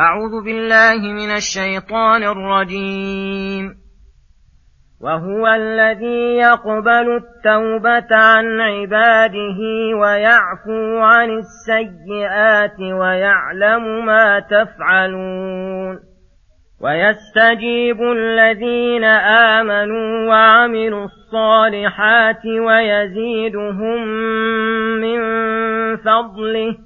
أعوذ بالله من الشيطان الرجيم. وهو الذي يقبل التوبة عن عباده ويعفو عن السيئات ويعلم ما تفعلون. ويستجيب الذين آمنوا وعملوا الصالحات ويزيدهم من فضله.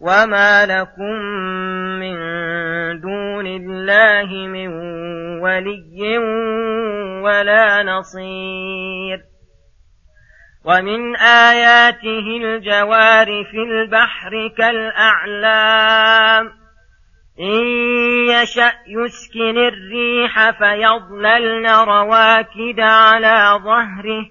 وما لكم من دون الله من ولي ولا نصير ومن آياته الجوار في البحر كالأعلام إن يشأ يسكن الريح فيظللن رواكد على ظهره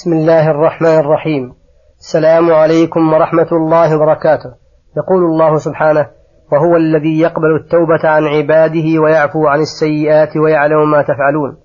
بسم الله الرحمن الرحيم. السلام عليكم ورحمة الله وبركاته. يقول الله سبحانه وهو الذي يقبل التوبة عن عباده ويعفو عن السيئات ويعلم ما تفعلون.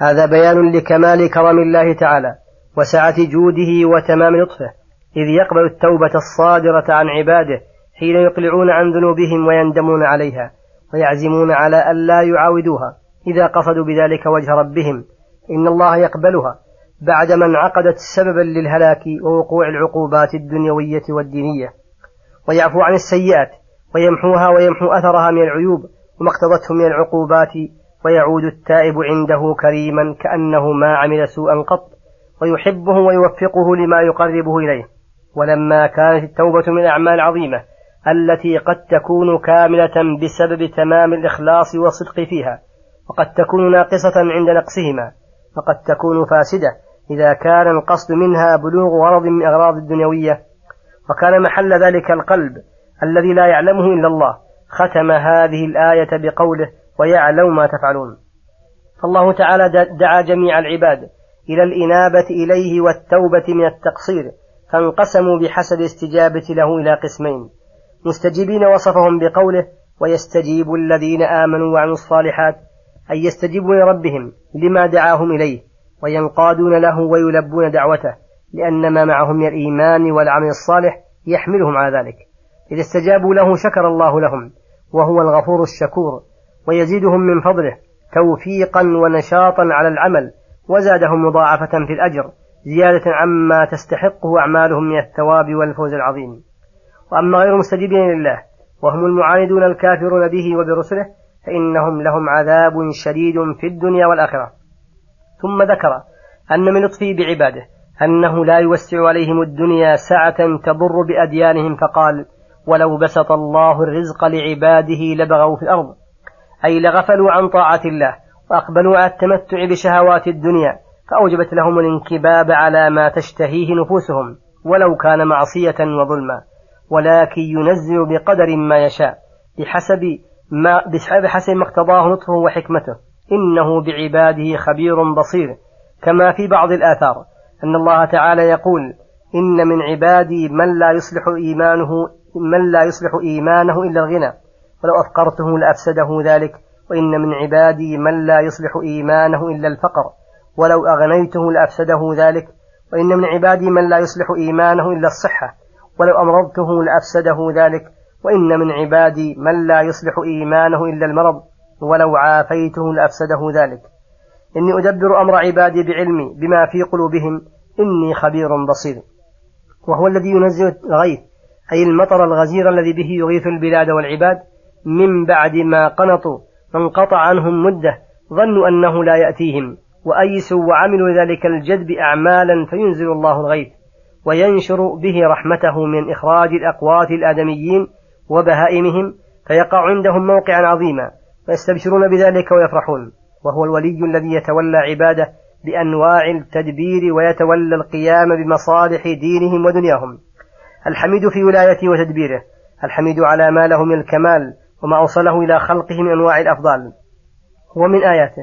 هذا بيان لكمال كرم الله تعالى وسعة جوده وتمام لطفه إذ يقبل التوبة الصادرة عن عباده حين يقلعون عن ذنوبهم ويندمون عليها ويعزمون على ألا يعاودوها إذا قصدوا بذلك وجه ربهم. إن الله يقبلها. بعدما انعقدت سببا للهلاك ووقوع العقوبات الدنيوية والدينية ويعفو عن السيئات ويمحوها ويمحو أثرها من العيوب وما اقتضته من العقوبات ويعود التائب عنده كريما كأنه ما عمل سوءا قط ويحبه ويوفقه لما يقربه إليه. ولما كانت التوبة من الأعمال العظيمة التي قد تكون كاملة بسبب تمام الإخلاص والصدق فيها وقد تكون ناقصة عند نقصهما فقد تكون فاسدة إذا كان القصد منها بلوغ غرض من أغراض الدنيوية وكان محل ذلك القلب الذي لا يعلمه إلا الله ختم هذه الآية بقوله ويعلم ما تفعلون. فالله تعالى دعا جميع العباد إلى الإنابة إليه والتوبة من التقصير فانقسموا بحسب استجابة له إلى قسمين. مستجيبين وصفهم بقوله ويستجيب الذين آمنوا وعملوا الصالحات أي يستجيبون لربهم لما دعاهم إليه. وينقادون له ويلبون دعوته لأن ما معهم من الإيمان والعمل الصالح يحملهم على ذلك. إذا استجابوا له شكر الله لهم وهو الغفور الشكور ويزيدهم من فضله توفيقا ونشاطا على العمل وزادهم مضاعفة في الأجر زيادة عما تستحقه أعمالهم من الثواب والفوز العظيم. وأما غير مستجيبين لله وهم المعاندون الكافرون به وبرسله فإنهم لهم عذاب شديد في الدنيا والآخرة. ثم ذكر أن من لطفه بعباده أنه لا يوسع عليهم الدنيا سعة تضر بأديانهم فقال ولو بسط الله الرزق لعباده لبغوا في الأرض أي لغفلوا عن طاعة الله وأقبلوا على التمتع بشهوات الدنيا فأوجبت لهم الانكباب على ما تشتهيه نفوسهم ولو كان معصية وظلما ولكن ينزل بقدر ما يشاء بحسب ما بحسب ما اقتضاه لطفه وحكمته. إنه بعباده خبير بصير كما في بعض الآثار أن الله تعالى يقول إن من عبادي من لا يصلح إيمانه من لا يصلح إيمانه إلا الغنى ولو أفقرته لأفسده ذلك وإن من عبادي من لا يصلح إيمانه إلا الفقر ولو أغنيته لأفسده ذلك وإن من عبادي من لا يصلح إيمانه إلا الصحة ولو أمرضته لأفسده ذلك وإن من عبادي من لا يصلح إيمانه إلا المرض ولو عافيته لأفسده ذلك. إني أدبر أمر عبادي بعلمي بما في قلوبهم. إني خبير بصير. وهو الذي ينزل الغيث أي المطر الغزير الذي به يغيث البلاد والعباد. من بعد ما قنطوا فانقطع عنهم مدة ظنوا أنه لا يأتيهم. وأيسوا وعملوا ذلك الجدب أعمالا فينزل الله الغيث. وينشر به رحمته من إخراج الأقوات الآدميين وبهائمهم. فيقع عندهم موقعا عظيما. ويستبشرون بذلك ويفرحون. وهو الولي الذي يتولى عباده بأنواع التدبير ويتولى القيام بمصالح دينهم ودنياهم. الحميد في ولايته وتدبيره. الحميد على ما له من الكمال وما أوصله إلى خلقه من أنواع الأفضال. ومن آياته.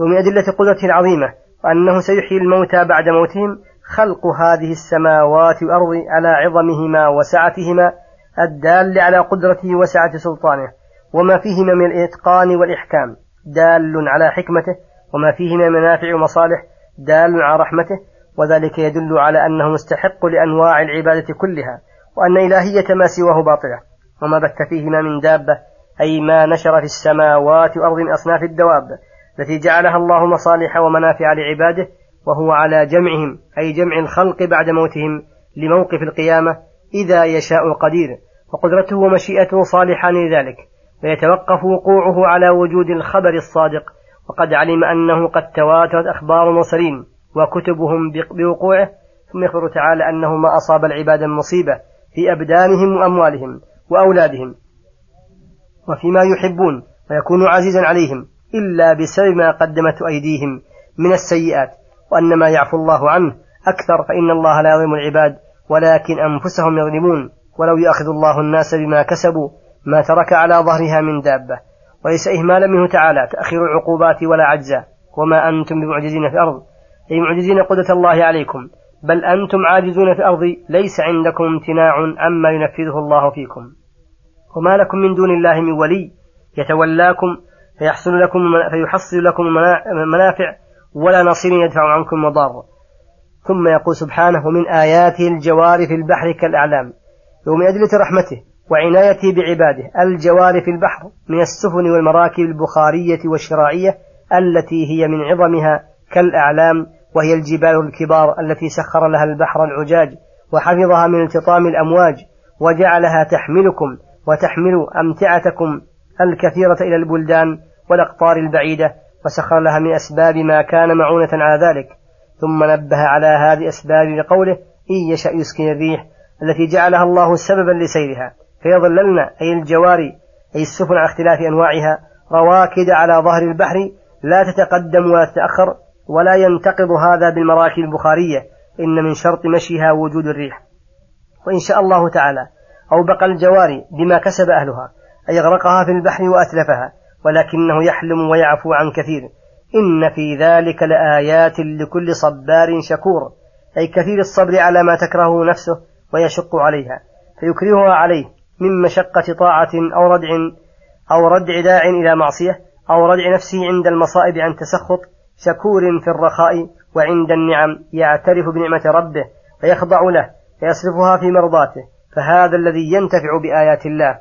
ومن أدلة قدرته العظيمة. وأنه سيحيي الموتى بعد موتهم خلق هذه السماوات والأرض على عظمهما وسعتهما الدال على قدرته وسعة سلطانه. وما فيهما من الإتقان والإحكام دال على حكمته وما فيهما منافع ومصالح دال على رحمته وذلك يدل على أنه مستحق لأنواع العبادة كلها وأن إلهية ما سواه باطلة وما بث فيهما من دابة أي ما نشر في السماوات والأرض من أصناف الدواب التي جعلها الله مصالح ومنافع لعباده وهو على جمعهم أي جمع الخلق بعد موتهم لموقف القيامة إذا يشاء قدير وقدرته ومشيئته صالحان لذلك. ويتوقف وقوعه على وجود الخبر الصادق. وقد علم أنه قد تواترت أخبار المرسلين وكتبهم بوقوعه ثم يخبر تعالى أنه ما أصاب العباد المصيبة في أبدانهم وأموالهم وأولادهم وفيما يحبون ويكون عزيزا عليهم إلا بسبب ما قدمت أيديهم من السيئات. وأن ما يعفو الله عنه أكثر فإن الله لا يظلم العباد ولكن أنفسهم يظلمون. ولو يأخذ الله الناس بما كسبوا ما ترك على ظهرها من دابة وليس إهمالا منه تعالى تأخير العقوبات ولا عجزا. وما أنتم بمعجزين في الأرض؟ أي معجزين قدرة الله عليكم. بل أنتم عاجزون في الأرض ليس عندكم امتناع عما ينفذه الله فيكم. وما لكم من دون الله من ولي يتولاكم فيحصل لكم فيحصل لكم منافع ولا نصير يدفع عنكم مضار. ثم يقول سبحانه من آياته الجوار في البحر كالأعلام. ومن أدلة رحمته وعنايته بعباده الجوار في البحر من السفن والمراكب البخارية والشراعية التي هي من عظمها كالأعلام وهي الجبال الكبار التي سخر لها البحر العجاج وحفظها من التطام الأمواج وجعلها تحملكم وتحمل أمتعتكم الكثيرة إلى البلدان والأقطار البعيدة وسخر لها من أسباب ما كان معونة على ذلك. ثم نبه على هذه الأسباب بقوله إن يشأ يسكن الريح التي جعلها الله سببا لسيرها. فيظللن أي الجواري أي السفن على اختلاف أنواعها. رواكد على ظهر البحر لا تتقدم ولا تتأخر ولا ينتقض هذا بالمراكب البخارية إن من شرط مشيها وجود الريح. وإن شاء الله تعالى أو بقى الجواري بما كسب أهلها أي أغرقها في البحر وأتلفها ولكنه يحلم ويعفو عن كثير. إن في ذلك لآيات لكل صبار شكور أي كثير الصبر على ما تكرهه نفسه ويشق عليها فيكرهها عليه. من مشقة طاعة أو ردع أو ردع داع إلى معصية أو ردع نفسه عند المصائب عن تسخط شكور في الرخاء وعند النعم يعترف بنعمة ربه فيخضع له فيصرفها في مرضاته فهذا الذي ينتفع بآيات الله.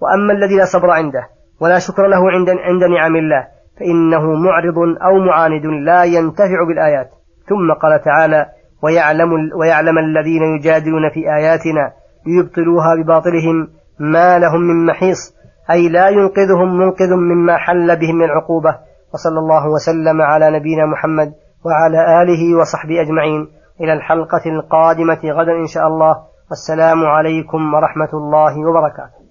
وأما الذي لا صبر عنده ولا شكر له عند عند نعم الله فإنه معرض أو معاند لا ينتفع بالآيات. ثم قال تعالى ويعلم, ويعلم الذين يجادلون في آياتنا ليبطلوها بباطلهم ما لهم من محيص أي لا ينقذهم منقذ مما حل بهم من العقوبة. وصلى الله وسلم على نبينا محمد وعلى آله وصحبه أجمعين. إلى الحلقة القادمة غدا إن شاء الله. والسلام عليكم ورحمة الله وبركاته.